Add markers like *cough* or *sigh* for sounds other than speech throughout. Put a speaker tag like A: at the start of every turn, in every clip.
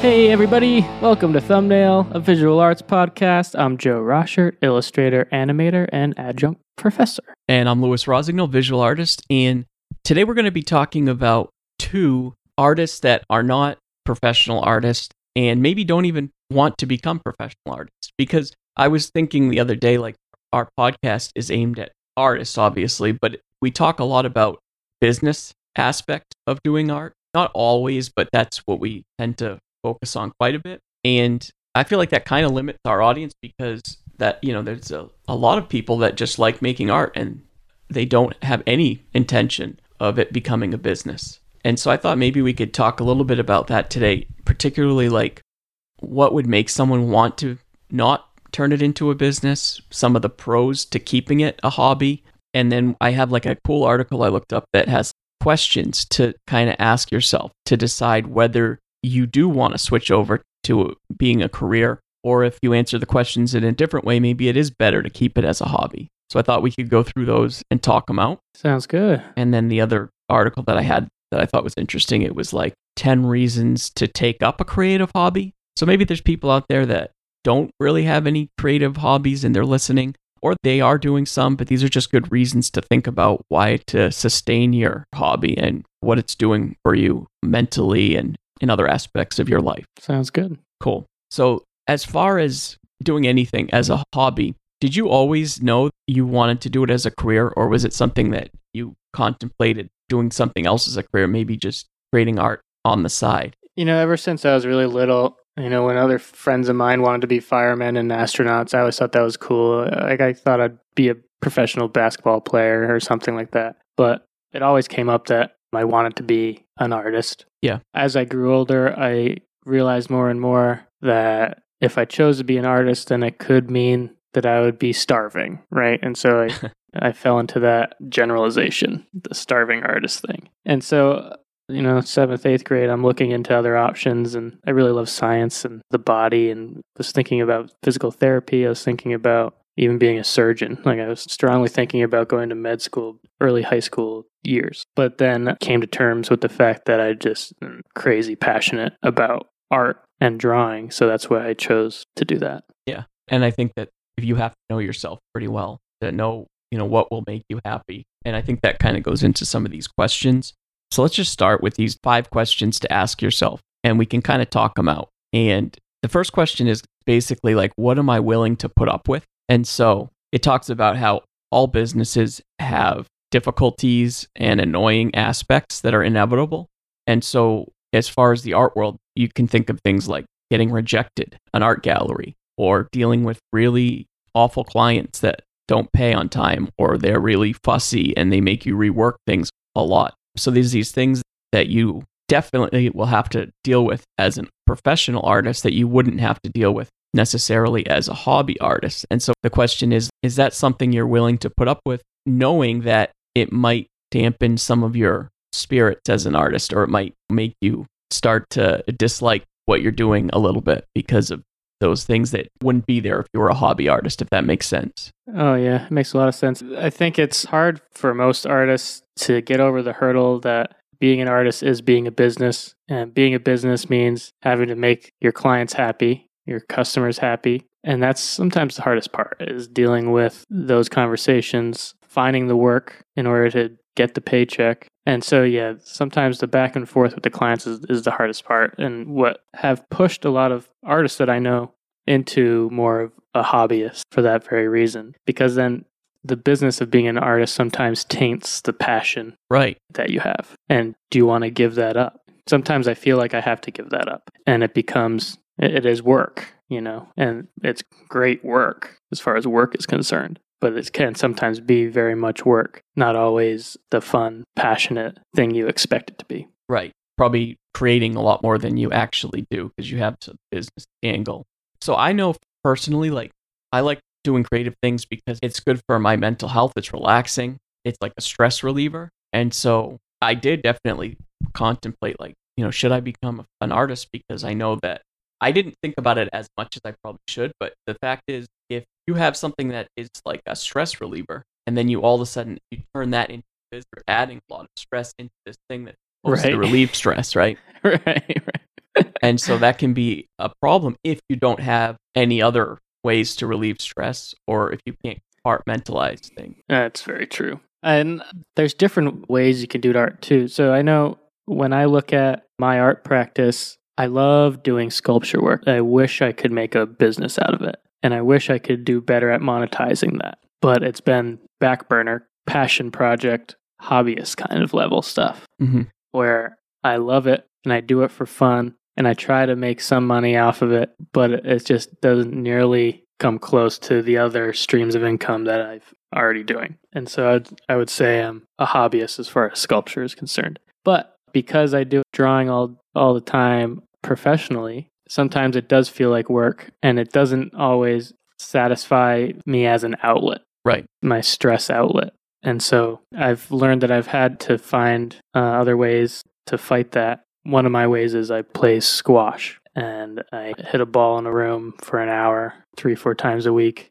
A: Hey, everybody. Welcome to Thumbnail, a visual arts podcast. I'm Joe Roshert, illustrator, animator, and adjunct professor.
B: And I'm Louis Rosignol, visual artist. And today we're going to be talking about two artists that are not professional artists and maybe don't even want to become professional artists. Because I was thinking the other day, like, our podcast is aimed at artists, obviously, but we talk a lot about business aspect of doing art. Not always, but that's what we tend to focus on quite a bit. And I feel like that kind of limits our audience because that, you know, there's a, a lot of people that just like making art and they don't have any intention of it becoming a business. And so I thought maybe we could talk a little bit about that today, particularly like what would make someone want to not turn it into a business, some of the pros to keeping it a hobby. And then I have like a cool article I looked up that has questions to kind of ask yourself to decide whether you do want to switch over to being a career, or if you answer the questions in a different way, maybe it is better to keep it as a hobby. So I thought we could go through those and talk them out.
A: Sounds good.
B: And then the other article that I had that I thought was interesting, it was like 10 reasons to take up a creative hobby. So maybe there's people out there that don't really have any creative hobbies and they're listening, or they are doing some, but these are just good reasons to think about why to sustain your hobby and what it's doing for you mentally and in other aspects of your life.
A: Sounds good.
B: Cool. So, as far as doing anything as a hobby, did you always know you wanted to do it as a career, or was it something that you contemplated doing something else as a career, maybe just creating art on the side?
A: You know, ever since I was really little, you know, when other friends of mine wanted to be firemen and astronauts, I always thought that was cool. Like, I thought I'd be a professional basketball player or something like that. But it always came up that I wanted to be an artist.
B: Yeah.
A: As I grew older, I realized more and more that if I chose to be an artist, then it could mean that I would be starving, right? And so I, *laughs* I fell into that generalization, the starving artist thing. And so, you know, seventh, eighth grade, I'm looking into other options, and I really love science and the body, and was thinking about physical therapy. I was thinking about even being a surgeon. Like I was strongly thinking about going to med school, early high school years. But then came to terms with the fact that I just am crazy passionate about art and drawing. So that's why I chose to do that.
B: Yeah. And I think that if you have to know yourself pretty well to know, you know, what will make you happy. And I think that kind of goes into some of these questions. So let's just start with these five questions to ask yourself and we can kind of talk them out. And the first question is basically like, what am I willing to put up with? And so it talks about how all businesses have difficulties and annoying aspects that are inevitable. And so, as far as the art world, you can think of things like getting rejected, an art gallery, or dealing with really awful clients that don't pay on time, or they're really fussy and they make you rework things a lot. So, there's these things that you definitely will have to deal with as a professional artist that you wouldn't have to deal with necessarily as a hobby artist. And so the question is is that something you're willing to put up with knowing that it might dampen some of your spirits as an artist or it might make you start to dislike what you're doing a little bit because of those things that wouldn't be there if you were a hobby artist, if that makes sense.
A: Oh, yeah, it makes a lot of sense. I think it's hard for most artists to get over the hurdle that being an artist is being a business. And being a business means having to make your clients happy your customers happy. And that's sometimes the hardest part is dealing with those conversations, finding the work in order to get the paycheck. And so, yeah, sometimes the back and forth with the clients is, is the hardest part. And what have pushed a lot of artists that I know into more of a hobbyist for that very reason. Because then the business of being an artist sometimes taints the passion
B: right
A: that you have. And do you want to give that up? Sometimes I feel like I have to give that up. And it becomes it is work, you know, and it's great work as far as work is concerned. But it can sometimes be very much work, not always the fun, passionate thing you expect it to be.
B: Right. Probably creating a lot more than you actually do because you have a business angle. So I know personally, like, I like doing creative things because it's good for my mental health. It's relaxing. It's like a stress reliever. And so I did definitely contemplate, like, you know, should I become an artist? Because I know that I didn't think about it as much as I probably should, but the fact is, if you have something that is like a stress reliever, and then you all of a sudden you turn that into this, you're adding a lot of stress into this thing that supposed
A: right.
B: to relieve stress, right? *laughs*
A: right, right.
B: and so that can be a problem if you don't have any other ways to relieve stress or if you can't compartmentalize things.
A: That's very true. And there's different ways you can do art too. So I know when I look at my art practice, I love doing sculpture work. I wish I could make a business out of it. And I wish I could do better at monetizing that. But it's been back burner, passion project, hobbyist kind of level stuff
B: Mm-hmm.
A: where I love it and I do it for fun and I try to make some money off of it, but it just doesn't nearly come close to the other streams of income that I've already doing. And so I'd, I would say I'm a hobbyist as far as sculpture is concerned. But because I do drawing all all the time professionally, sometimes it does feel like work and it doesn't always satisfy me as an outlet,
B: Right.
A: my stress outlet. And so I've learned that I've had to find uh, other ways to fight that. One of my ways is I play squash and I hit a ball in a room for an hour, three, four times a week,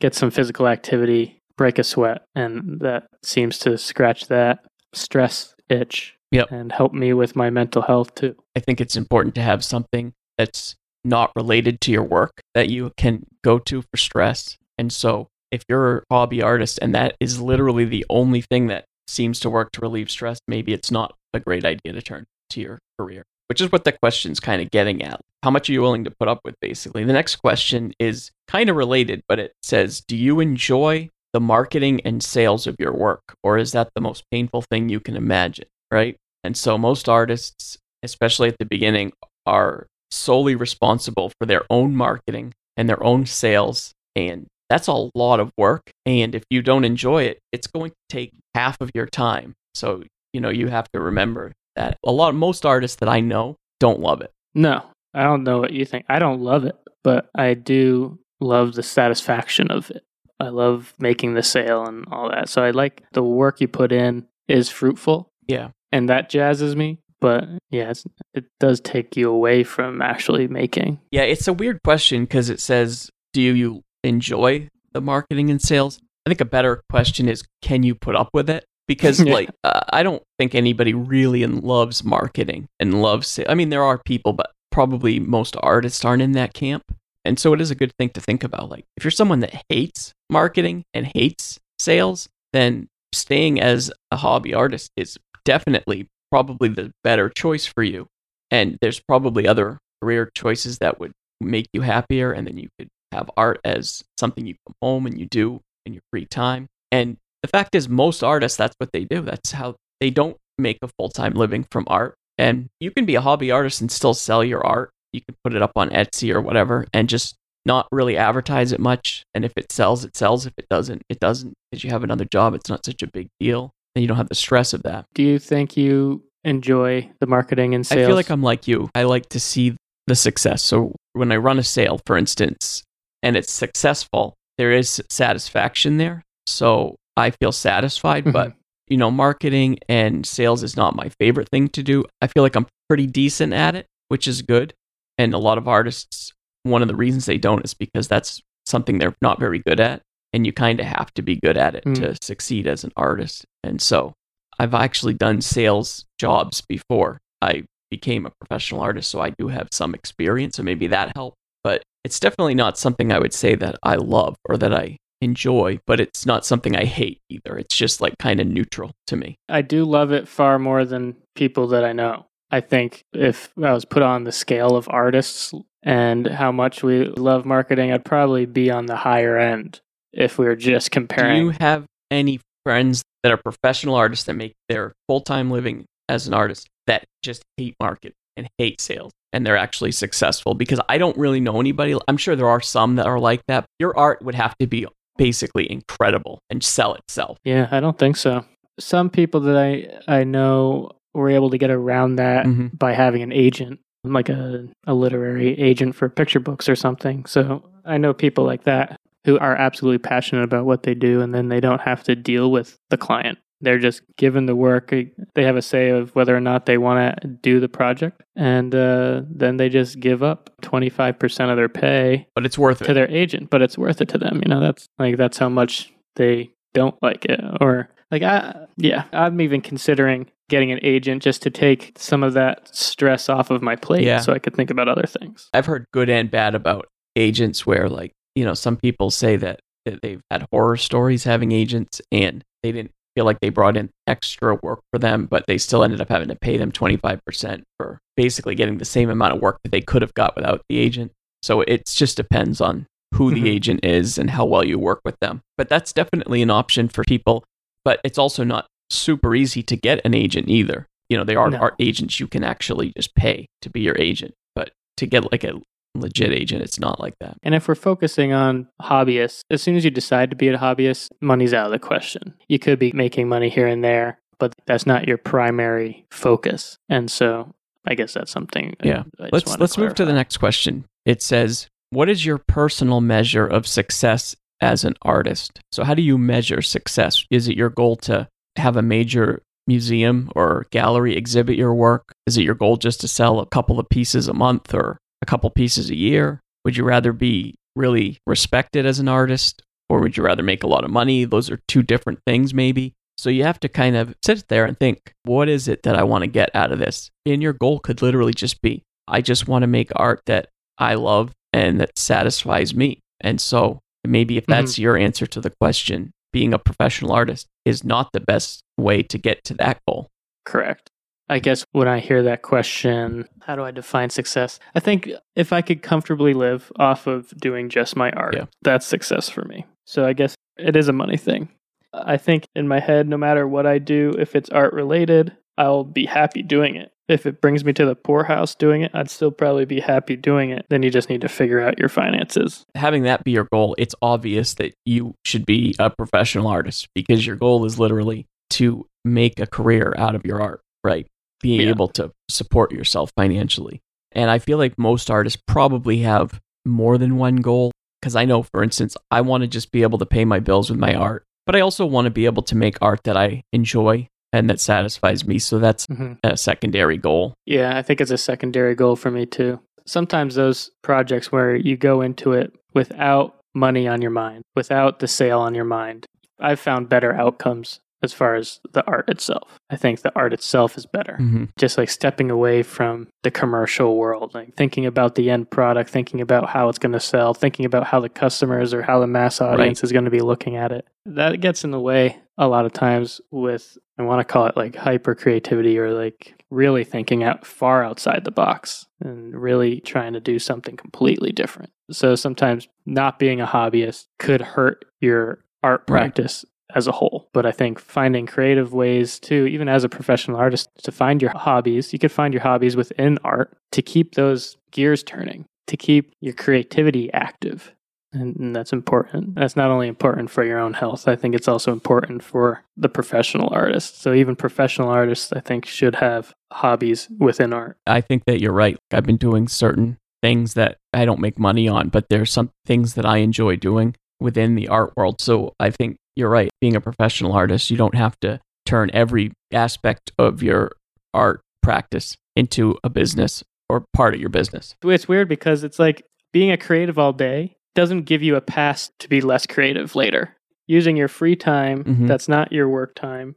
A: get some physical activity, break a sweat. And that seems to scratch that stress itch
B: Yep.
A: and help me with my mental health too.
B: I think it's important to have something that's not related to your work that you can go to for stress. And so, if you're a hobby artist and that is literally the only thing that seems to work to relieve stress, maybe it's not a great idea to turn to your career, which is what the question's kind of getting at. How much are you willing to put up with, basically? The next question is kind of related, but it says Do you enjoy the marketing and sales of your work, or is that the most painful thing you can imagine? Right. And so, most artists, especially at the beginning, are solely responsible for their own marketing and their own sales. And that's a lot of work. And if you don't enjoy it, it's going to take half of your time. So, you know, you have to remember that a lot, most artists that I know don't love it.
A: No, I don't know what you think. I don't love it, but I do love the satisfaction of it. I love making the sale and all that. So I like the work you put in is fruitful.
B: Yeah.
A: And that jazzes me. But yeah, it's, it does take you away from actually making.
B: Yeah, it's a weird question because it says, do you enjoy the marketing and sales? I think a better question is, can you put up with it? Because *laughs*
A: Yeah.
B: like, uh, I don't think anybody really loves marketing and loves. sa- I mean, there are people, but probably most artists aren't in that camp. And so it is a good thing to think about. Like, if you're someone that hates marketing and hates sales, then staying as a hobby artist is definitely probably the better choice for you. And there's probably other career choices that would make you happier. And then you could have art as something you come home and you do in your free time. And the fact is, most artists, that's what they do. That's how they don't make a full time living from art. And you can be a hobby artist and still sell your art. You can put it up on Etsy or whatever and just not really advertise it much. And if it sells, it sells. If it doesn't, it doesn't. Because you have another job, it's not such a big deal. And you don't have the stress of that.
A: Do you think you enjoy the marketing and sales?
B: I feel like I'm like you. I like to see the success. So when I run a sale, for instance, and it's successful, there is satisfaction there. So I feel satisfied, mm-hmm. but you know, marketing and sales is not my favorite thing to do. I feel like I'm pretty decent at it, which is good. And a lot of artists, one of the reasons they don't is because that's something they're not very good at. And you kind of have to be good at it
A: Mm.
B: to succeed as an artist. And so I've actually done sales jobs before I became a professional artist. So I do have some experience. So maybe that helped. But it's definitely not something I would say that I love or that I enjoy, but it's not something I hate either. It's just like kind of neutral to me.
A: I do love it far more than people that I know. I think if I was put on the scale of artists and how much we love marketing, I'd probably be on the higher end if we were just comparing.
B: Do you have any friends that are professional artists that make their full time living as an artist that just hate market and hate sales and they're actually successful? Because I don't really know anybody. I'm sure there are some that are like that. Your art would have to be basically incredible and sell itself.
A: yeah, I don't think so. Some people that I I know were able to get around that
B: Mhm.
A: by having an agent, like a, a literary agent for picture books or something. So I know people like that who are absolutely passionate about what they do and then they don't have to deal with the client. They're just given the work. They have a say of whether or not they want to do the project. And uh, then they just give up 25% of their pay
B: But it's worth
A: to
B: it.
A: their agent, but it's worth it to them. You know, that's like, that's how much they don't like it. Or like, I, yeah, I'm even considering getting an agent just to take some of that stress off of my plate
B: Yeah.
A: so I could think about other things.
B: I've heard good and bad about agents where like, you know, some people say that, that they've had horror stories having agents and they didn't feel like they brought in extra work for them, but they still ended up having to pay them 25% for basically getting the same amount of work that they could have got without the agent. So it just depends on who the
A: Mhm.
B: agent is and how well you work with them. But that's definitely an option for people, but it's also not super easy to get an agent either. You know, there are
A: No.
B: art agents you can actually just pay to be your agent, but to get like a legit agent, it's not like that.
A: And if we're focusing on hobbyists, as soon as you decide to be a hobbyist, money's out of the question. You could be making money here and there, but that's not your primary focus. And so I guess that's something.
B: Yeah. Let's let's move to the next question. It says, "What is your personal measure of success as an artist?" So, how do you measure success? Is it your goal to have a major museum or gallery exhibit your work? Is it your goal just to sell a couple of pieces a month or a couple pieces a year? Would you rather be really respected as an artist or would you rather make a lot of money? Those are two different things, maybe. So you have to kind of sit there and think, what is it that I want to get out of this? And your goal could literally just be, I just want to make art that I love and that satisfies me. And so maybe if mm-hmm. that's your answer to the question, being a professional artist is not the best way to get to that goal.
A: Correct. I guess when I hear that question, how do I define success? I think if I could comfortably live off of doing just my art,
B: Yeah.
A: that's success for me. So I guess it is a money thing. I think in my head, no matter what I do, if it's art related, I'll be happy doing it. If it brings me to the poorhouse doing it, I'd still probably be happy doing it. Then you just need to figure out your finances.
B: Having that be your goal, it's obvious that you should be a professional artist because your goal is literally to make a career out of your art, right? Being
A: Yeah.
B: able to support yourself financially. And I feel like most artists probably have more than one goal. Because I know, for instance, I want to just be able to pay my bills with my art, but I also want to be able to make art that I enjoy and that satisfies me. So that's
A: hmm
B: a secondary goal.
A: Yeah, I think it's a secondary goal for me too. Sometimes those projects where you go into it without money on your mind, without the sale on your mind, I've found better outcomes as far as the art itself. I think the art itself is better.
B: hmm
A: Just like stepping away from the commercial world, like thinking about the end product, thinking about how it's going to sell, thinking about how the customers or how the mass audience is going to be looking at it. That gets in the way a lot of times with, I want to call it like hyper creativity or like really thinking out far outside the box and really trying to do something completely different. So sometimes not being a hobbyist could hurt your art
B: Right.
A: practice as a whole. But I think finding creative ways to, even as a professional artist, to find your hobbies, you could find your hobbies within art to keep those gears turning, to keep your creativity active. And, and that's important. That's not only important for your own health, I think it's also important for the professional artist. So even professional artists, I think, should have hobbies within art.
B: I think that you're right. I've been doing certain things that I don't make money on, but there's some things that I enjoy doing within the art world. So I think you're right. Being a professional artist, you don't have to turn every aspect of your art practice into a business or part of your business.
A: It's weird because it's like being a creative all day doesn't give you a pass to be less creative later. Using your free time
B: Mhm.
A: that's not your work time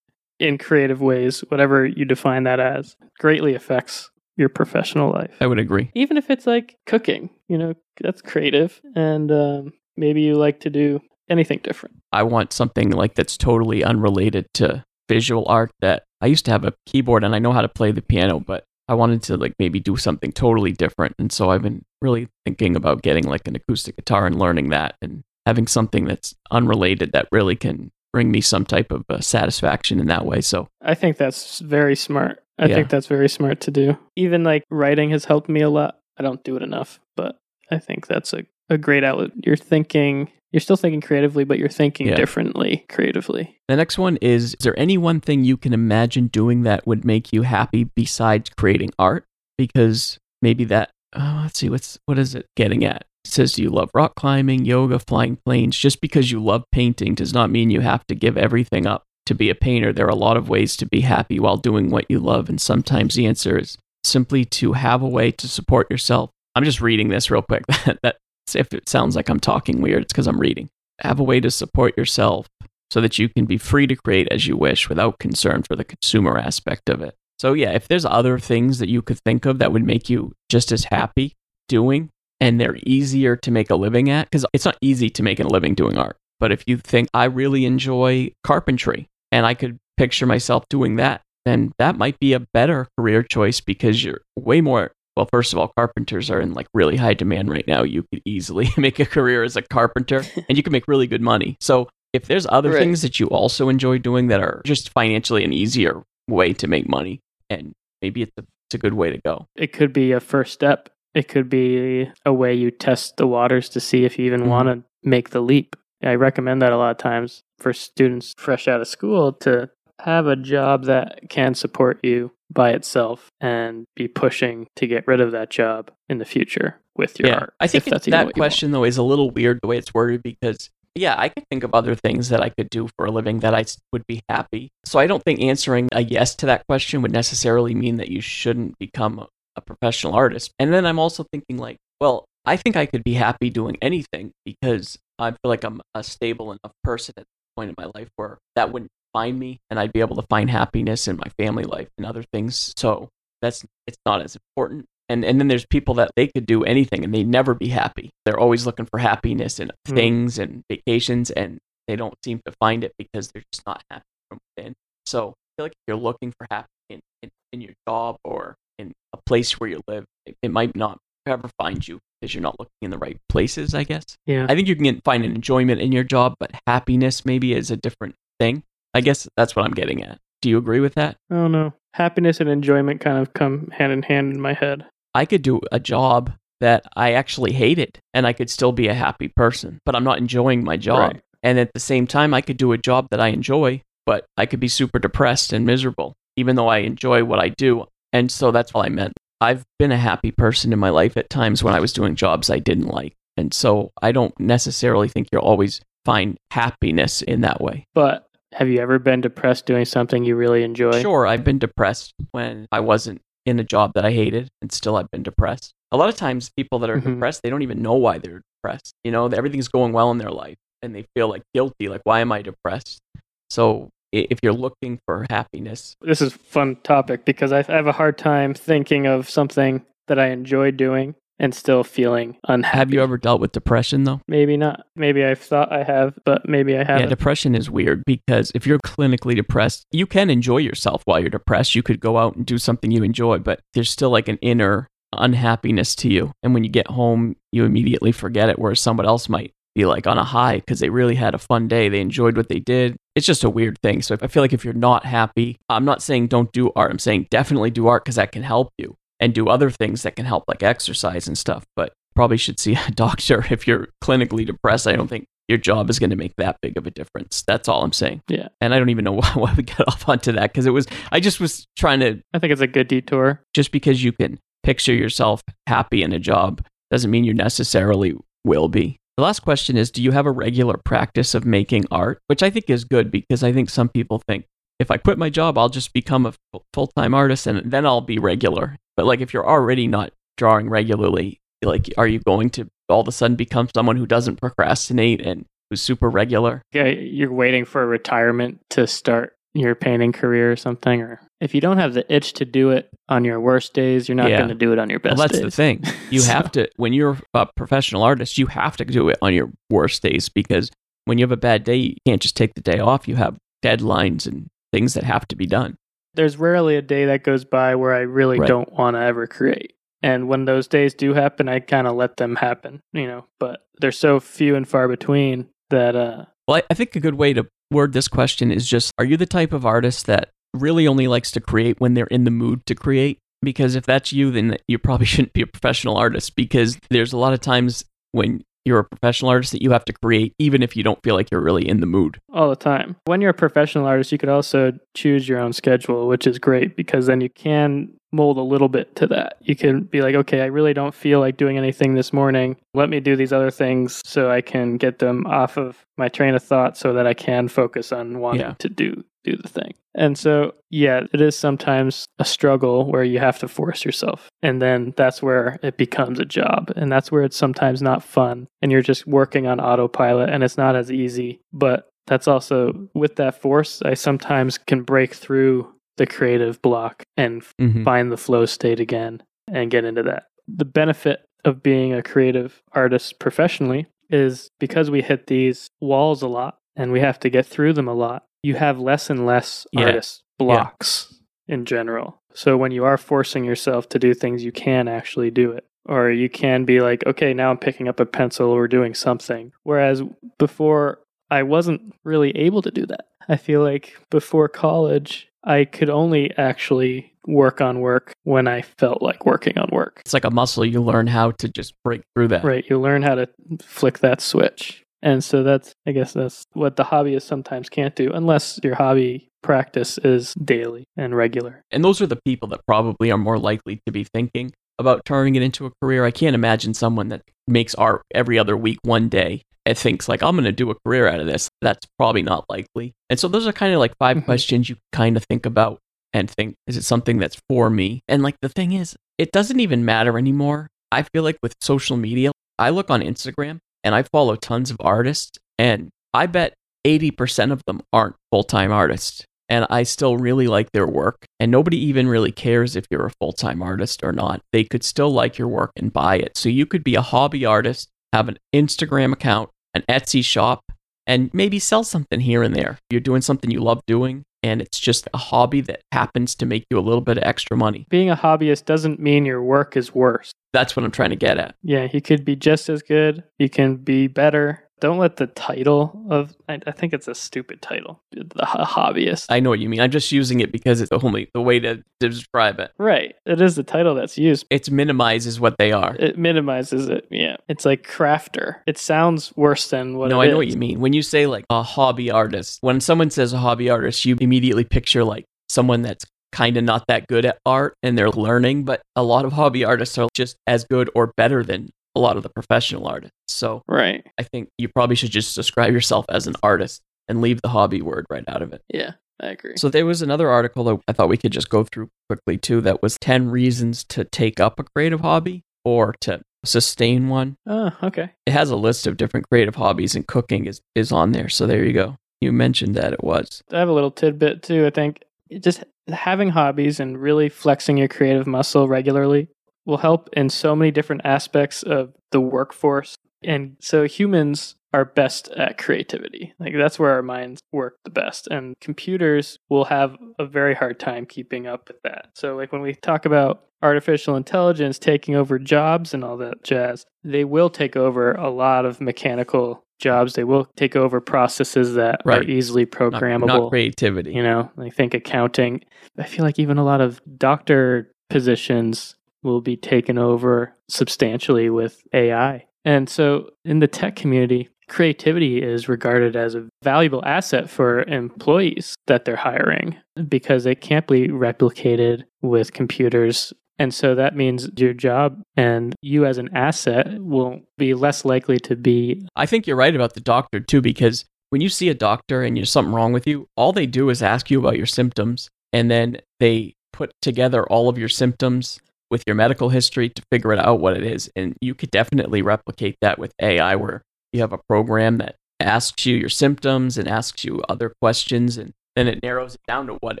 A: in creative ways, whatever you define that as, greatly affects your professional life.
B: I would agree.
A: Even if it's like cooking, you know, that's creative. And um, maybe you like to do anything different.
B: I want something like that's totally unrelated to visual art that I used to have a keyboard and I know how to play the piano, but I wanted to like maybe do something totally different. And so I've been really thinking about getting like an acoustic guitar and learning that and having something that's unrelated that really can bring me some type of uh, satisfaction in that way. So
A: I think that's very smart. I
B: Yeah.
A: think that's very smart to do. Even like writing has helped me a lot. I don't do it enough, but I think that's a, a great outlet. You're thinking, you're still thinking creatively, but you're thinking
B: Yeah.
A: differently creatively.
B: the next one is Is there any one thing you can imagine doing that would make you happy besides creating art? Because maybe that, oh, let's see, what's, what is it getting at? It says, Do you love rock climbing, yoga, flying planes? Just because you love painting does not mean you have to give everything up. To be a painter, there are a lot of ways to be happy while doing what you love. And sometimes the answer is simply to have a way to support yourself. I'm just reading this real quick. *laughs* that, if it sounds like I'm talking weird, it's because I'm reading. Have a way to support yourself so that you can be free to create as you wish without concern for the consumer aspect of it. So, yeah, if there's other things that you could think of that would make you just as happy doing and they're easier to make a living at, because it's not easy to make a living doing art. But if you think I really enjoy carpentry and I could picture myself doing that, then that might be a better career choice because you're way more well, first of all, carpenters are in like really high demand right now. You could easily *laughs* make a career as a carpenter *laughs* and you can make really good money. So, if there's other right. things that you also enjoy doing that are just financially an easier way to make money, and maybe it's a, it's a good way to go.
A: It could be a first step. It could be a way you test the waters to see if you even mm-hmm. want to make the leap. I recommend that a lot of times for students fresh out of school to have a job that can support you by itself and be pushing to get rid of that job in the future with your
B: yeah,
A: art.
B: I think that question though is a little weird the way it's worded because yeah, I could think of other things that I could do for a living that I would be happy. So I don't think answering a yes to that question would necessarily mean that you shouldn't become a, a professional artist. And then I'm also thinking like, well, I think I could be happy doing anything because I feel like I'm a stable enough person at this point in my life where that wouldn't find me and I'd be able to find happiness in my family life and other things. So that's it's not as important. And and then there's people that they could do anything and they never be happy. They're always looking for happiness and mm. things and vacations and they don't seem to find it because they're just not happy from within. So I feel like if you're looking for happiness in, in, in your job or in a place where you live, it, it might not ever find you because you're not looking in the right places, I guess.
A: Yeah.
B: I think you can get, find an enjoyment in your job, but happiness maybe is a different thing. I guess that's what I'm getting at. Do you agree with that?
A: Oh no. Happiness and enjoyment kind of come hand in hand in my head.
B: I could do a job that I actually hated and I could still be a happy person, but I'm not enjoying my job. Right. And at the same time, I could do a job that I enjoy, but I could be super depressed and miserable, even though I enjoy what I do. And so that's all I meant. I've been a happy person in my life at times when I was doing jobs I didn't like. And so I don't necessarily think you'll always find happiness in that way.
A: But have you ever been depressed doing something you really enjoy?
B: Sure, I've been depressed when I wasn't in a job that I hated, and still I've been depressed. A lot of times, people that are mm-hmm. depressed, they don't even know why they're depressed. You know, everything's going well in their life, and they feel like guilty, like, why am I depressed? So, if you're looking for happiness,
A: this is fun topic because I have a hard time thinking of something that I enjoy doing and still feeling unhappy.
B: Have you ever dealt with depression though?
A: Maybe not. Maybe I've thought I have, but maybe I haven't.
B: Yeah, depression is weird because if you're clinically depressed, you can enjoy yourself while you're depressed. You could go out and do something you enjoy, but there's still like an inner unhappiness to you. And when you get home, you immediately forget it, whereas someone else might be like on a high because they really had a fun day. They enjoyed what they did. It's just a weird thing. So I feel like if you're not happy, I'm not saying don't do art. I'm saying definitely do art because that can help you and do other things that can help, like exercise and stuff. But probably should see *laughs* a doctor if you're clinically depressed. I don't think your job is going to make that big of a difference. That's all I'm saying.
A: Yeah.
B: And I don't even know *laughs* why, why we got off onto that because it was, I just was trying to.
A: I think it's a good detour.
B: Just because you can picture yourself happy in a job doesn't mean you necessarily will be. The last question is Do you have a regular practice of making art? Which I think is good because I think some people think if I quit my job, I'll just become a full time artist and then I'll be regular. But like if you're already not drawing regularly, like are you going to all of a sudden become someone who doesn't procrastinate and who's super regular?
A: Yeah, you're waiting for retirement to start your painting career or something or if you don't have the itch to do it on your worst days, you're not yeah. going to do it on your best
B: well, that's
A: days.
B: the thing. *laughs* You so. have to when you're a professional artist, you have to do it on your worst days because when you have a bad day, you can't just take the day off. You have deadlines and things that have to be done
A: there's rarely a day that goes by where I really right. don't want to ever create. And when those days do happen, I kind of let them happen, you know, but they're so few and far between that. Uh,
B: well, I think a good way to word this question is just Are you the type of artist that really only likes to create when they're in the mood to create? Because if that's you, then you probably *laughs* shouldn't be a professional artist because there's a lot of times when you're a professional artist that you have to create even if you don't feel like you're really in the mood.
A: All the time. When you're a professional artist you could also choose your own schedule which is great because then you can mold a little bit to that. You can be like okay i really don't feel like doing anything this morning. Let me do these other things so i can get them off of my train of thought so that i can focus on wanting yeah. to do do the thing and so, yeah, it is sometimes a struggle where you have to force yourself. And then that's where it becomes a job. And that's where it's sometimes not fun. And you're just working on autopilot and it's not as easy. But that's also with that force, I sometimes can break through the creative block and
B: Mhm.
A: find the flow state again and get into that. The benefit of being a creative artist professionally is because we hit these walls a lot and we have to get through them a lot, you have less and less
B: Yeah.
A: artist blocks in general. So when you are forcing yourself to do things, you can actually do it. Or you can be like, okay, now I'm picking up a pencil or doing something. Whereas before, I wasn't really able to do that. I feel like before college, I could only actually work on work when I felt like working on work.
B: It's like a muscle. You learn how to just break through that.
A: Right. You learn how to flick that switch. And so that's, I guess that's what the hobbyist sometimes can't do unless your hobby practice is daily and regular.
B: And those are the people that probably are more likely to be thinking about turning it into a career. I can't imagine someone that makes art every other week, one day, and thinks like, I'm going to do a career out of this. That's probably not likely. And so those are kind of like 5
A: Mhm.
B: questions you kind of think about and think, is it something that's for me? And like the thing is, it doesn't even matter anymore. I feel like with social media, I look on Instagram and I follow tons of artists, and I bet 80% of them aren't full time artists. And I still really like their work. And nobody even really cares if you're a full time artist or not. They could still like your work and buy it. So you could be a hobby artist, have an Instagram account, an Etsy shop, and maybe sell something here and there. You're doing something you love doing, and it's just a hobby that happens to make you a little bit of extra money.
A: Being a hobbyist doesn't mean your work is worse.
B: That's what I'm trying to get at.
A: Yeah, you could be just as good. You can be better. Don't let the title of, I, I think it's a stupid title, the ho- hobbyist.
B: I know what you mean. I'm just using it because it's the only the way to describe it.
A: right. It is the title that's used.
B: it minimizes what they are.
A: It minimizes it. Yeah. It's like crafter. It sounds worse than what
B: no, I know what you mean. When you say like a hobby artist, when someone says a hobby artist, you immediately picture like someone that's kind of not that good at art and they're learning, but a lot of hobby artists are just as good or better than a lot of the professional artists. So
A: Right.
B: I think you probably should just describe yourself as an artist and leave the hobby word right out of it.
A: Yeah, I agree.
B: So there was another article that I thought we could just go through quickly too that was 10 reasons to take up a creative hobby or to sustain one.
A: oh, okay.
B: It has a list of different creative hobbies and cooking is is on there. So there you go. You mentioned that it was.
A: I have a little tidbit too. I think just having hobbies and really flexing your creative muscle regularly will help in so many different aspects of the workforce. And so humans are best at creativity. Like that's where our minds work the best. And computers will have a very hard time keeping up with that. So like when we talk about artificial intelligence taking over jobs and all that jazz, they will take over a lot of mechanical jobs. They will take over processes that are
B: Right.
A: easily
B: Not,
A: programmable.
B: not creativity.
A: You know, I think accounting. I feel like even a lot of doctor positions will be taken over substantially with AI. And so in the tech community, creativity is regarded as a valuable asset for employees that they're hiring because it can't be replicated with computers. And so that means your job and you as an asset will be less likely to be
B: I think you're right about the doctor too, because when you see a doctor and there's something wrong with you, all they do is ask you about your symptoms and then they put together all of your symptoms with your medical history to figure it out what it is. And you could definitely replicate that with AI where you have a program that asks you your symptoms and asks you other questions and then it narrows it down to what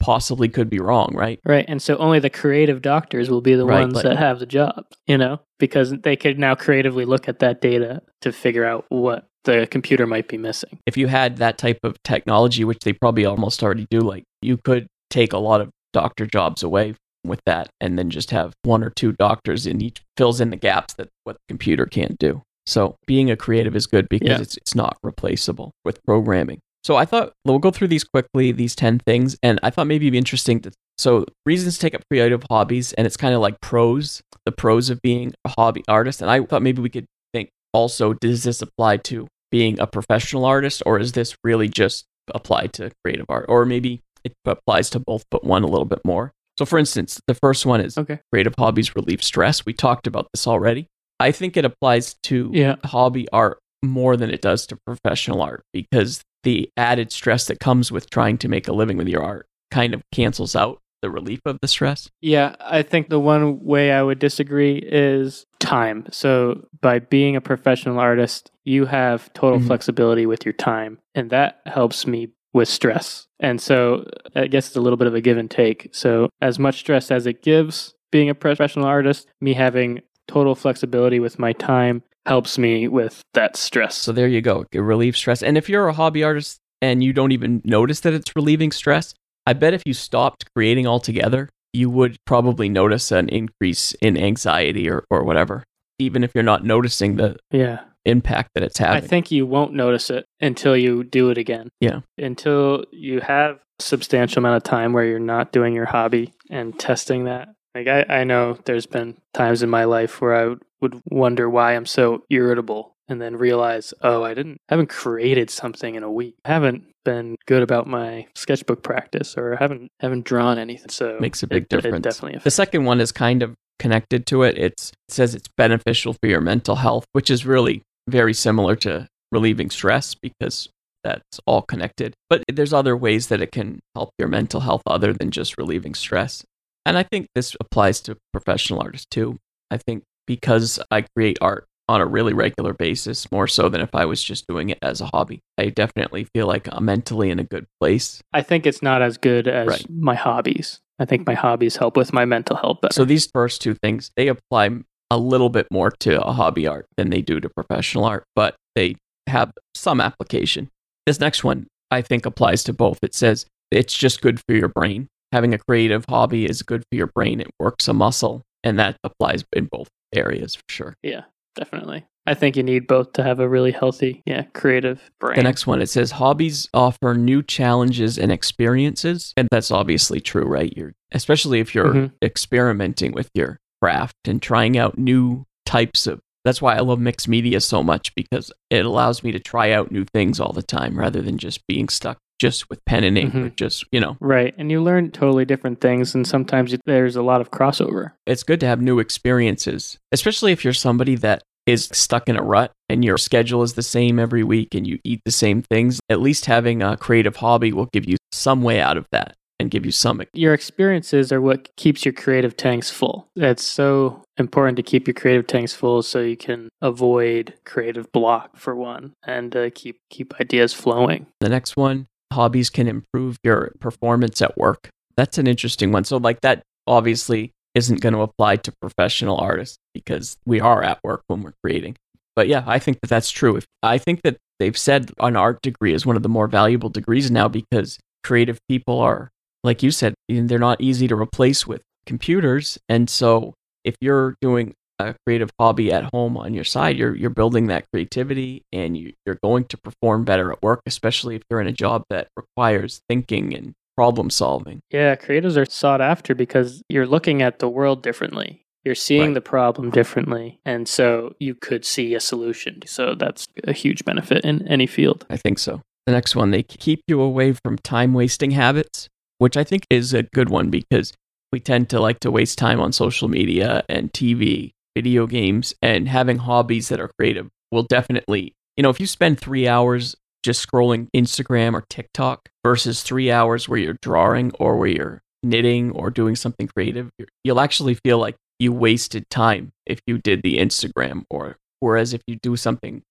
B: possibly could be wrong, right?
A: Right. And so only the creative doctors will be the
B: Right,
A: ones
B: like-
A: that have the job, you know, because they could now creatively look at that data to figure out what the computer might be missing.
B: if you had that type of technology, which they probably almost already do, like you could take a lot of doctor jobs away with that and then just have one or two doctors and each fills in the gaps that what the computer can't do. So being a creative is good because
A: Yeah.
B: it's it's not replaceable with programming. So I thought we'll go through these quickly, these 10 things, and I thought maybe it'd be interesting to so reasons to take up creative hobbies, and it's kind of like pros, the pros of being a hobby artist. And I thought maybe we could think also, does this apply to being a professional artist, or is this really just applied to creative art? Or maybe it applies to both, but one a little bit more. So, for instance, the first one is
A: Okay.
B: creative hobbies relieve stress. We talked about this already. I think it applies to
A: Yeah.
B: hobby art more than it does to professional art because the added stress that comes with trying to make a living with your art kind of cancels out the relief of the stress?
A: Yeah, I think the one way I would disagree is time. So, by being a professional artist, you have total
B: Mhm.
A: flexibility with your time, and that helps me with stress. And so, I guess it's a little bit of a give and take. So, as much stress as it gives being a professional artist, me having total flexibility with my time helps me with that stress.
B: So there you go. It relieves stress. And if you're a hobby artist and you don't even notice that it's relieving stress, I bet if you stopped creating altogether, you would probably notice an increase in anxiety or, or whatever, even if you're not noticing the
A: yeah.
B: Impact that it's having.
A: I think you won't notice it until you do it again.
B: Yeah.
A: Until you have a substantial amount of time where you're not doing your hobby and testing that. Like I, I know there's been times in my life where I would, would wonder why I'm so irritable and then realize, oh, I didn't haven't created something in a week. I haven't been good about my sketchbook practice or haven't haven't drawn anything. So
B: Makes a big
A: it, It
B: difference.
A: definitely
B: The second one is kind of connected to it. It's, it says it's beneficial for your mental health, which is really very similar to relieving stress because that's all connected. But there's other ways that it can help your mental health other than just relieving stress. And I think this applies to professional artists too. I think because I create art on a really regular basis, more so than if I was just doing it as a hobby, I definitely feel like I'm mentally in a good place.
A: I think it's not as good as
B: Right.
A: my hobbies. I think my hobbies help with my mental health better.
B: So these first two things, they apply a little bit more to a hobby art than they do to professional art, but they have some application. This next one I think applies to both. It says it's just good for your brain. Having a creative hobby is good for your brain. It works a muscle, and that applies in both areas for sure.
A: Yeah, definitely. I think you need both to have a really healthy, yeah, creative brain.
B: The next one, it says hobbies offer new challenges and experiences. And that's obviously true, right? You're especially if you're
A: Mhm.
B: experimenting with your craft and trying out new types of that's why I love mixed media so much because it allows me to try out new things all the time rather than just being stuck just with pen and ink or
A: Mhm.
B: just, you know,
A: right, and you learn totally different things, and sometimes there's a lot of crossover.
B: it's good to have new experiences, especially if you're somebody that is stuck in a rut and your schedule is the same every week and you eat the same things. At least having a creative hobby will give you some way out of that and give you some.
A: Your experiences are what keeps your creative tanks full. It's so important to keep your creative tanks full so you can avoid creative block for one, and uh, keep keep ideas flowing.
B: The next one, hobbies can improve your performance at work. That's an interesting one. So, like, that obviously isn't going to apply to professional artists because we are at work when we're creating. But yeah, I think that that's true. If, I think that they've said an art degree is one of the more valuable degrees now because creative people are, like you said, they're not easy to replace with computers. And so, if you're doing a creative hobby at home on your side, you're you're building that creativity and you, you're going to perform better at work, especially if you're in a job that requires thinking and problem solving.
A: Yeah, creatives are sought after because you're looking at the world differently. You're seeing
B: Right.
A: the problem differently, and so you could see a solution. So that's a huge benefit in any field.
B: I think so. The next one, they keep you away from time wasting habits, which I think is a good one because we tend to like to waste time on social media and TV, video games, and having hobbies that are creative will definitely, you know, if you spend three hours just scrolling Instagram or TikTok versus three hours where you're drawing or where you're knitting or doing something creative, you'll actually feel like you wasted time if you did the Instagram or whereas if you do something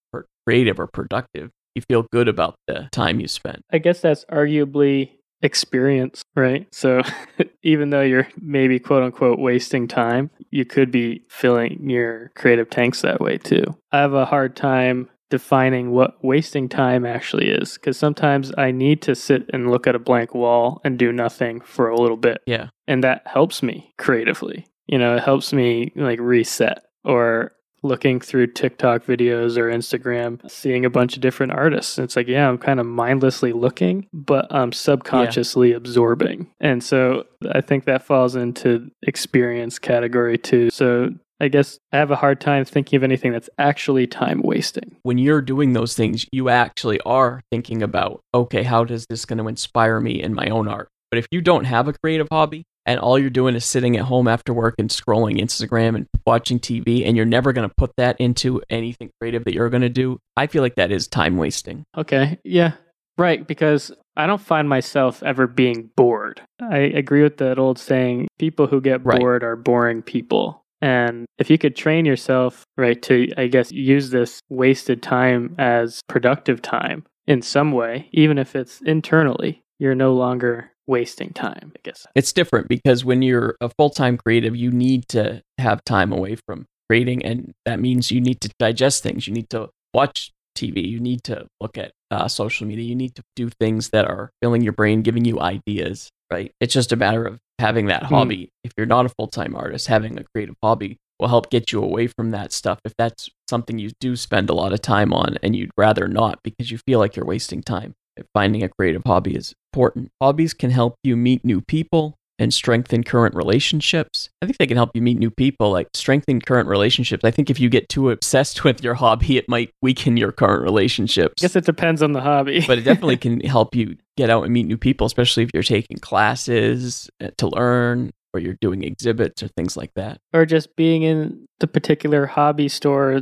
B: creative or productive, you feel good about the time you spent.
A: I guess that's arguably experience, right? So *laughs* even though you're maybe quote unquote wasting time, you could be filling your creative tanks that way too. I have a hard time defining what wasting time actually is because sometimes I need to sit and look at a blank wall and do nothing for a little bit.
B: Yeah.
A: And that helps me creatively. You know, it helps me like reset or looking through TikTok videos or Instagram, seeing a bunch of different artists. It's like, yeah, I'm kind of mindlessly looking, but I'm subconsciously absorbing. And so I think that falls into experience category too. So I guess I have a hard time thinking of anything that's actually time wasting.
B: When you're doing those things, you actually are thinking about, okay, how does this going to inspire me in my own art? But if you don't have a creative hobby and all you're doing is sitting at home after work and scrolling Instagram and watching TV and you're never going to put that into anything creative that you're going to do, I feel like that is time wasting.
A: Okay. Yeah. Right, because I don't find myself ever being bored. I agree with that old saying people who get
B: Right.
A: bored are boring people. And if you could train yourself, right, to, I guess, use this wasted time as productive time in some way, even if it's internally, you're no longer wasting time, I guess.
B: It's different because when you're a full time creative, you need to have time away from creating, and that means you need to digest things. You need to watch TV. You need to look at uh, social media. You need to do things that are filling your brain, giving you ideas. Right? It's just a matter of having that
A: Hmm.
B: hobby. If you're not a full time artist, having a creative hobby will help get you away from that stuff. If that's something you do spend a lot of time on, and you'd rather not because you feel like you're wasting time finding a creative hobby is important. Hobbies can help you meet new people and strengthen current relationships. I think they can help you meet new people, like strengthen current relationships. I think if you get too obsessed *laughs* with your hobby, it might weaken your current relationships.
A: I guess it depends on the hobby. *laughs*
B: but it definitely can *laughs* help you get out and meet new people, especially if you're taking classes uh, to learn or you're doing exhibits or things like that.
A: or just being in the particular hobby store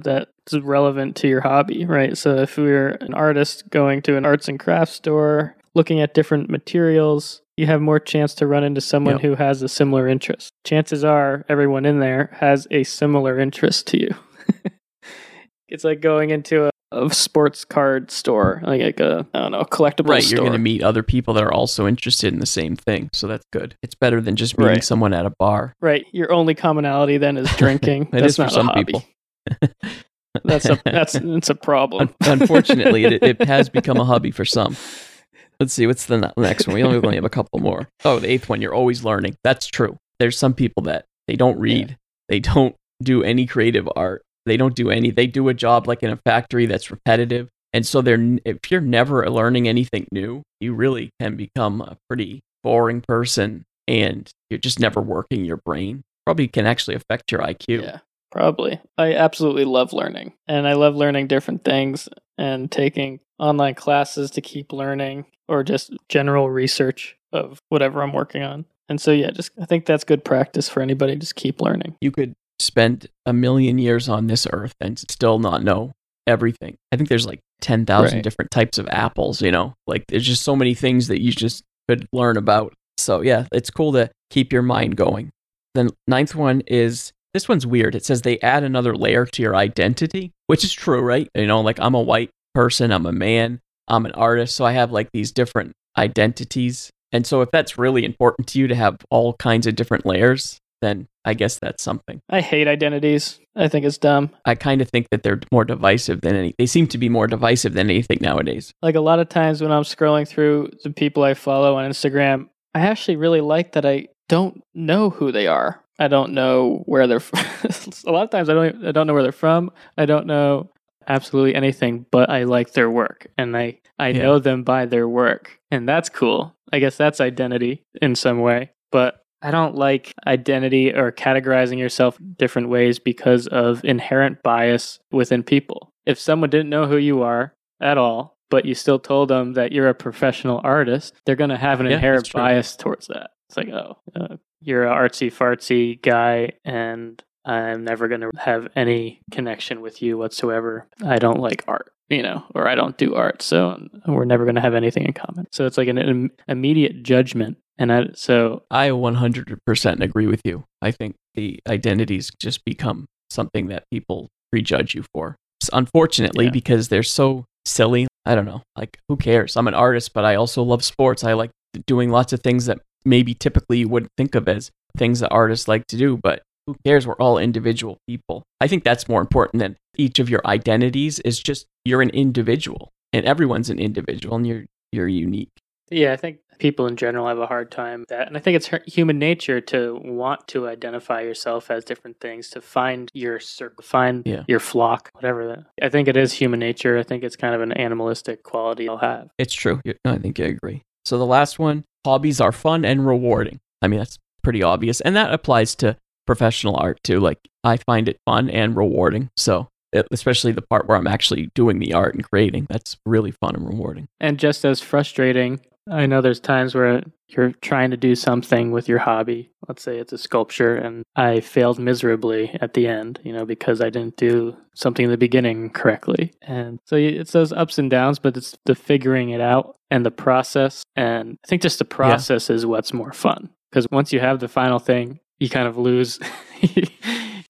A: that's relevant to your hobby, right? So if we're an artist going to an arts and crafts store, looking at different materials, you have more chance to run into someone
B: Yep.
A: who has a similar interest. Chances are everyone in there has a similar interest to you. *laughs* it's like going into a, a sports card store, like, a I don't know, collectible
B: right,
A: store.
B: you're going to meet other people that are also interested in the same thing, so that's good. It's better than just meeting
A: Right.
B: someone at a bar.
A: right, your only commonality then is *laughs* drinking.
B: It
A: that's
B: is for some
A: hobby.
B: people. *laughs*
A: That's a *laughs* that's that's a problem.
B: Unfortunately, it, it has become a hobby for some. *laughs* Let's see, what's the next one? We only only have a couple more. Oh, the eighth one, you're always learning. That's true. There's some people that they don't read, they don't do any creative art, they don't do any, they do a job like in a factory that's repetitive. And so they're, if you're never learning anything new, you really can become a pretty boring person and you're just never working your brain. Probably can actually affect your IQ.
A: Yeah, probably. I absolutely love learning, and I love learning different things and taking online classes to keep learning or just general research of whatever I'm working on. And so, yeah, just I think that's good practice for anybody. Just keep learning.
B: you could spend a million years on this earth and still not know everything. I think there's like 10,000
A: Right.
B: different types of apples, you know? Like there's just so many things that you just could learn about. So, yeah, it's cool to keep your mind going. The ninth one is this one's weird. It says they add another layer to your identity, which is true, right? You know, like I'm a white person, I'm a man, I'm an artist, so I have like these different identities. And so if that's really important to you to have all kinds of different layers, then I guess that's something.
A: I hate identities. I think it's dumb.
B: I kind of think that they're more divisive than any. They seem to be more divisive than anything nowadays.
A: Like a lot of times when I'm scrolling through the people I follow on Instagram, I actually really like that I don't know who they are. I don't know where they're from. *laughs* a lot of times I don't I don't know where they're from. I don't know absolutely anything, but I like their work and I I
B: Yeah.
A: know them by their work. And that's cool. I guess that's identity in some way. But I don't like identity or categorizing yourself different ways because of inherent bias within people. If someone didn't know who you are at all, but you still told them that you're a professional artist, they're going to have an
B: Yeah,
A: inherent bias towards that. It's like, oh, uh, you're an artsy fartsy guy, and I'm never going to have any connection with you whatsoever. I don't like art, you know, or I don't do art, so we're never going to have anything in common. So it's like an, im- immediate judgment, and I, so
B: I 100% agree with you. I think the identities just become something that people prejudge you for. Unfortunately,
A: Yeah.
B: because they're so silly. I don't know. Like, who cares? I'm an artist, but I also love sports. I like doing lots of things that maybe typically you wouldn't think of as things that artists like to do, but who cares? We're all individual people. I think that's more important than each of your identities is just you're an individual and everyone's an individual and you're you're unique.
A: Yeah, I think people in general have a hard time with that. And I think it's human nature to want to identify yourself as different things, to find your circle, find
B: Yeah.
A: your flock, whatever that. I think it is human nature. I think it's kind of an animalistic quality I'll have.
B: It's true. I think I agree. So the last one, hobbies are fun and rewarding. I mean, that's pretty obvious. And that applies to professional art too. Like I find it fun and rewarding. So it- especially the part where I'm actually doing the art and creating, that's really fun and rewarding.
A: And just as frustrating I know there's times where you're trying to do something with your hobby. Let's say it's a sculpture, and I failed miserably at the end, you know, because I didn't do something in the beginning correctly. And so it's those ups and downs, but it's the figuring it out and the process. And I think just the process yeah. is what's more fun. Because once you have the final thing, you kind of lose *laughs*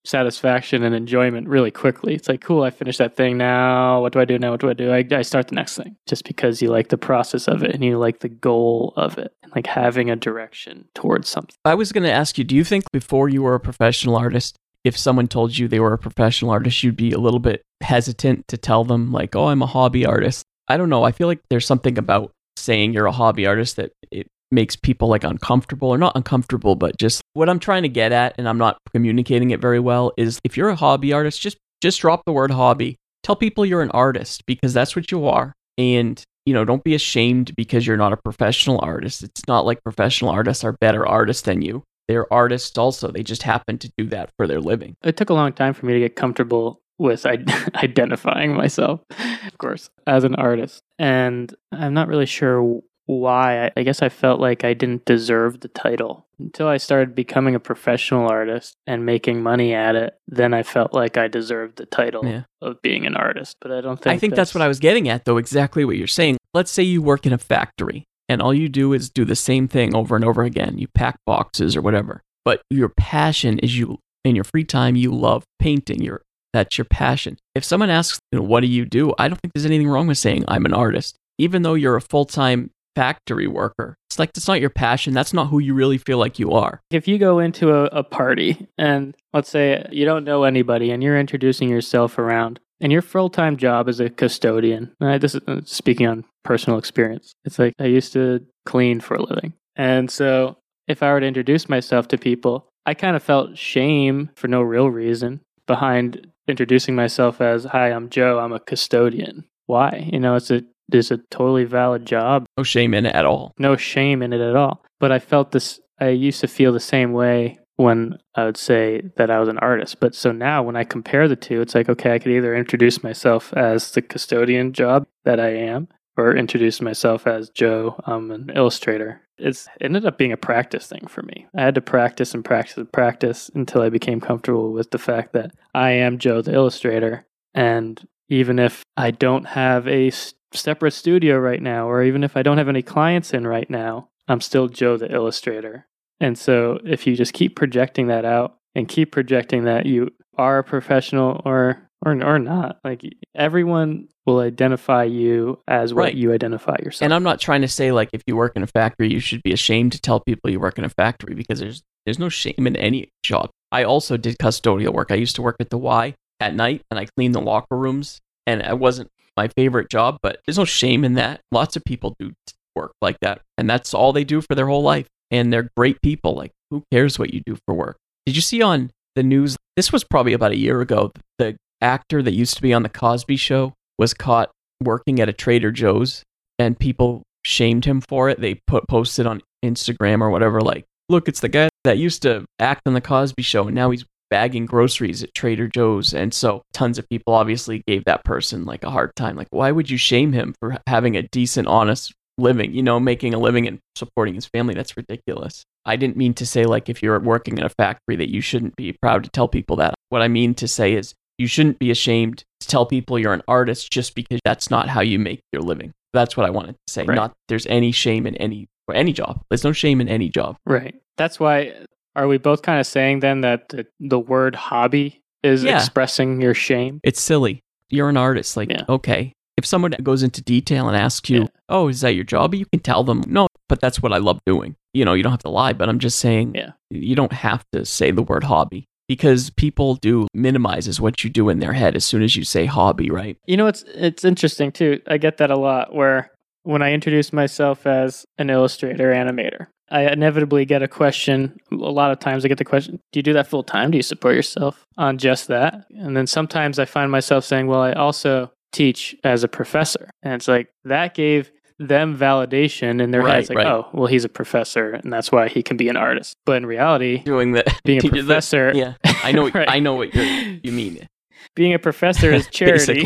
A: satisfaction and enjoyment really quickly. It's like, cool, I finished that thing. Now, what do I do? Now, what do I do? I, I start the next thing just because you like the process of it and you like the goal of it and like having a direction towards something.
B: I was going to ask you, do you think before you were a professional artist, if someone told you they were a professional artist, you'd be a little bit hesitant to tell them, like, oh, I'm a hobby artist? I don't know. I feel like there's something about saying you're a hobby artist that it makes people like uncomfortable or not uncomfortable, but just what I'm trying to get at and I'm not communicating it very well is if you're a hobby artist, just just drop the word hobby. Tell people you're an artist because that's what you are. And you know, don't be ashamed because you're not a professional artist. It's not like professional artists are better artists than you. They're artists also. They just happen to do that for their living.
A: It took a long time for me to get comfortable with *laughs* identifying myself, of course, as an artist. And I'm not really sure why. I guess I felt like I didn't deserve the title until I started becoming a professional artist and making money at it. Then I felt like I deserved the title yeah. of being an artist. But I don't think
B: I think that's... that's what I was getting at, though. Exactly what you're saying. Let's say you work in a factory and all you do is do the same thing over and over again. You pack boxes or whatever. But your passion is you in your free time you love painting. You're that's your passion. If someone asks, you know, what do you do? I don't think there's anything wrong with saying I'm an artist. Even though you're a full-time factory worker. It's like it's not your passion. That's not who you really feel like you are.
A: If you go into a, a party and let's say you don't know anybody and you're introducing yourself around and your full time job is a custodian. Right? This is uh, speaking on personal experience. It's like I used to clean for a living. And so if I were to introduce myself to people, I kind of felt shame for no real reason behind introducing myself as, Hi, I'm Joe, I'm a custodian. Why? You know, it's a is a totally valid job.
B: No shame in it at all.
A: No shame in it at all. But I felt this, I used to feel the same way when I would say that I was an artist. But so now when I compare the two, it's like, okay, I could either introduce myself as the custodian job that I am, or introduce myself as Joe, I'm an illustrator. It's, it ended up being a practice thing for me. I had to practice and practice and practice until I became comfortable with the fact that I am Joe the illustrator. And even if I don't have a separate studio right now, or even if I don't have any clients in right now, I'm still Joe the illustrator. And so if you just keep projecting that out and keep projecting that you are a professional or or or not, like everyone will identify you as what right. you identify yourself.
B: And I'm not trying to say like if you work in a factory, you should be ashamed to tell people you work in a factory because there's there's no shame in any job. I also did custodial work. I used to work at the Y at night and I cleaned the locker rooms and I wasn't my favorite job, but there's no shame in that. Lots of people do work like that, and that's all they do for their whole life. And they're great people. Like, who cares what you do for work? Did you see on the news? This was probably about a year ago. The actor that used to be on the Cosby Show was caught working at a Trader Joe's, and people shamed him for it. They put posted on Instagram or whatever, like, look, it's the guy that used to act on the Cosby Show, and now he's bagging groceries at Trader Joe's. And so tons of people obviously gave that person like a hard time. Like, why would you shame him for having a decent, honest living, you know, making a living and supporting his family? That's ridiculous. I didn't mean to say, like, if you're working in a factory, that you shouldn't be proud to tell people that. What I mean to say is, you shouldn't be ashamed to tell people you're an artist just because that's not how you make your living. That's what I wanted to say. Right. Not there's any shame in any or any job. There's no shame in any job.
A: Right. That's why are we both kind of saying then that the, the word hobby is yeah. expressing your shame?
B: It's silly. You're an artist. Like, yeah. okay. If someone goes into detail and asks you, yeah. oh, is that your job? You can tell them, no, but that's what I love doing. You know, you don't have to lie, but I'm just saying, yeah. you don't have to say the word hobby because people do minimizes what you do in their head as soon as you say hobby, right?
A: You know, it's it's interesting too. I get that a lot where when I introduce myself as an illustrator animator, I inevitably get a question. A lot of times I get the question, Do you do that full time? Do you support yourself on just that? And then sometimes I find myself saying, Well, I also teach as a professor. And it's like that gave them validation in their right, heads like right. oh well he's a professor and that's why he can be an artist but in reality
B: doing the *laughs*
A: being a *laughs* professor
B: yeah i know *laughs* right. i know what you mean
A: being a professor is charity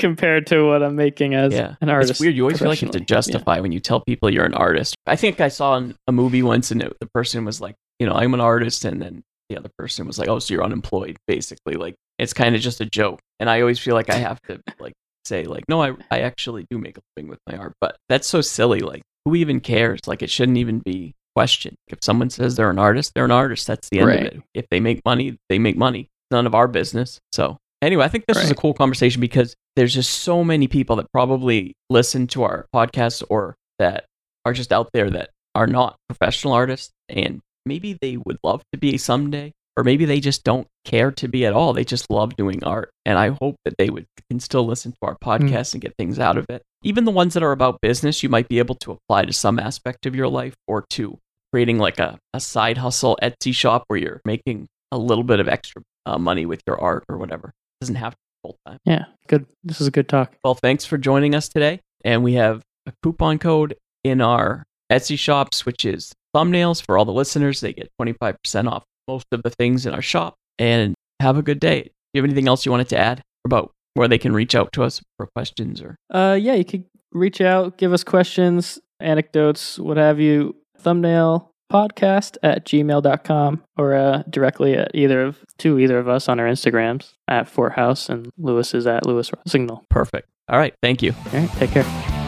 A: compared to what I'm making as
B: Yeah.
A: an artist.
B: It's weird. You always feel like you have to
A: professionally.
B: justify when you tell people you're an artist. I think I saw in a movie once and it, the person was like, you know, I'm an artist. And then the other person was like, oh, so you're unemployed, basically. Like, it's kind of just a joke. And I always feel like I have to, like, say, like, no, I, I actually do make a living with my art. But that's so silly. Like, who even cares? Like, it shouldn't even be questioned. If someone says they're an artist, they're an artist. That's the end
A: Right.
B: of it. If they make money, they make money. None of our business. So, anyway, I think this was a cool conversation because there's just so many people that probably listen to our podcast or that are just out there that are not professional artists and maybe they would love to be someday or maybe they just don't care to be at all. They just love doing art and i hope that they would can still listen to our podcast and get things out of it. Even the ones that are about business you might be able to apply to some aspect of your life or to creating like a, a side hustle etsy shop where you're making a little bit of extra uh, money with your art or whatever doesn't have to be full time
A: Yeah, good. This is a good talk.
B: well, thanks for joining us today. And we have a coupon code in our Etsy shops, which is thumbnails for all the listeners. They get 25% off most of the things in our shop. And have a good day. Do you have anything else you wanted to add about where they can reach out to us for questions or
A: Uh, yeah, you could reach out, give us questions, anecdotes, what have you. Thumbnail podcast at gmail.com or uh, directly at either of to either of us on our Instagrams at Fort House and Lewis is at Lewis Signal.
B: perfect? All right. Thank you.
A: All right, take care.